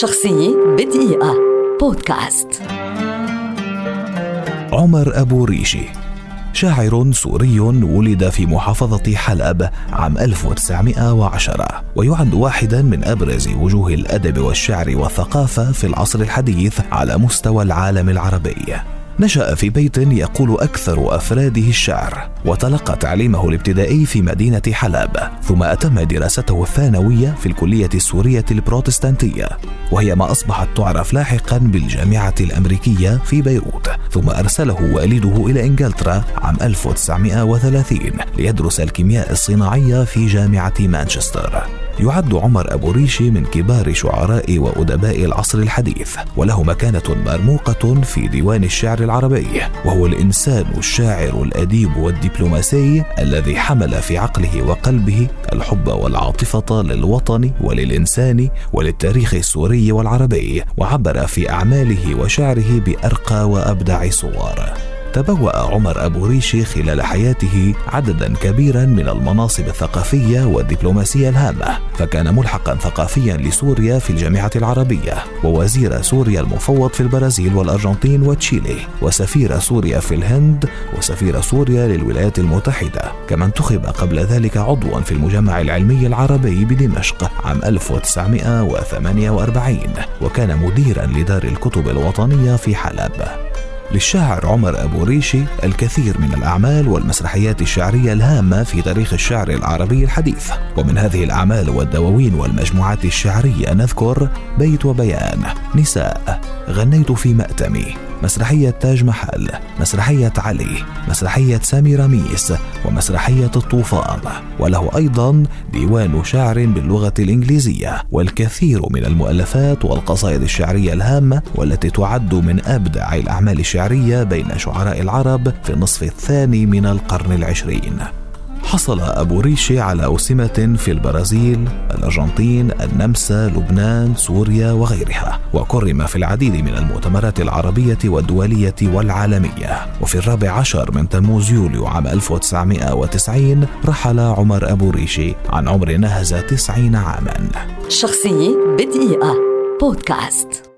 شخصية بدقيقة. بودكاست. عمر أبو ريشي شاعر سوري ولد في محافظة حلب عام 1910 ويعد واحدا من أبرز وجوه الأدب والشعر والثقافة في العصر الحديث على مستوى العالم العربي. نشأ في بيت يقول أكثر أفراده الشعر وتلقى تعليمه الابتدائي في مدينة حلب ثم أتم دراسته الثانوية في الكلية السورية البروتستانتية وهي ما أصبحت تعرف لاحقا بالجامعة الأمريكية في بيروت ثم أرسله والده إلى إنجلترا عام 1930 ليدرس الكيمياء الصناعية في جامعة مانشستر. يعد عمر أبو ريشي من كبار شعراء وأدباء العصر الحديث وله مكانة مرموقة في ديوان الشعر العربي وهو الإنسان الشاعر الأديب والدبلوماسي الذي حمل في عقله وقلبه الحب والعاطفة للوطن وللإنسان وللتاريخ السوري والعربي وعبر في أعماله وشعره بأرقى وأبدع صور. تبوأ عمر أبو ريشي خلال حياته عددا كبيرا من المناصب الثقافية والدبلوماسية الهامة فكان ملحقا ثقافيا لسوريا في الجامعة العربية ووزير سوريا المفوض في البرازيل والأرجنتين وتشيلي وسفير سوريا في الهند وسفير سوريا للولايات المتحدة كما انتخب قبل ذلك عضوا في المجمع العلمي العربي بدمشق عام 1948 وكان مديرا لدار الكتب الوطنية في حلب. للشاعر عمر أبو ريشي الكثير من الأعمال والمسرحيات الشعرية الهامة في تاريخ الشعر العربي الحديث. ومن هذه الأعمال والدواوين والمجموعات الشعرية نذكر بيت وبيان. نساء غنيت في مأتمي. مسرحية تاج محل مسرحية علي مسرحية سامي رميس ومسرحية الطوفان. وله أيضا ديوان شعر باللغة الإنجليزية والكثير من المؤلفات والقصائد الشعرية الهامة والتي تعد من أبدع الأعمال الشعرية بين شعراء العرب في النصف الثاني من القرن العشرين. حصل أبو ريشي على أوسمة في البرازيل، الأرجنتين، النمسا، لبنان، سوريا وغيرها، وكرم في العديد من المؤتمرات العربية والدولية والعالمية. وفي الرابع عشر من تموز يوليو عام 1990 رحل عمر أبو ريشي عن عمر نهز 90 عاما. شخصية بدقيقة بودكاست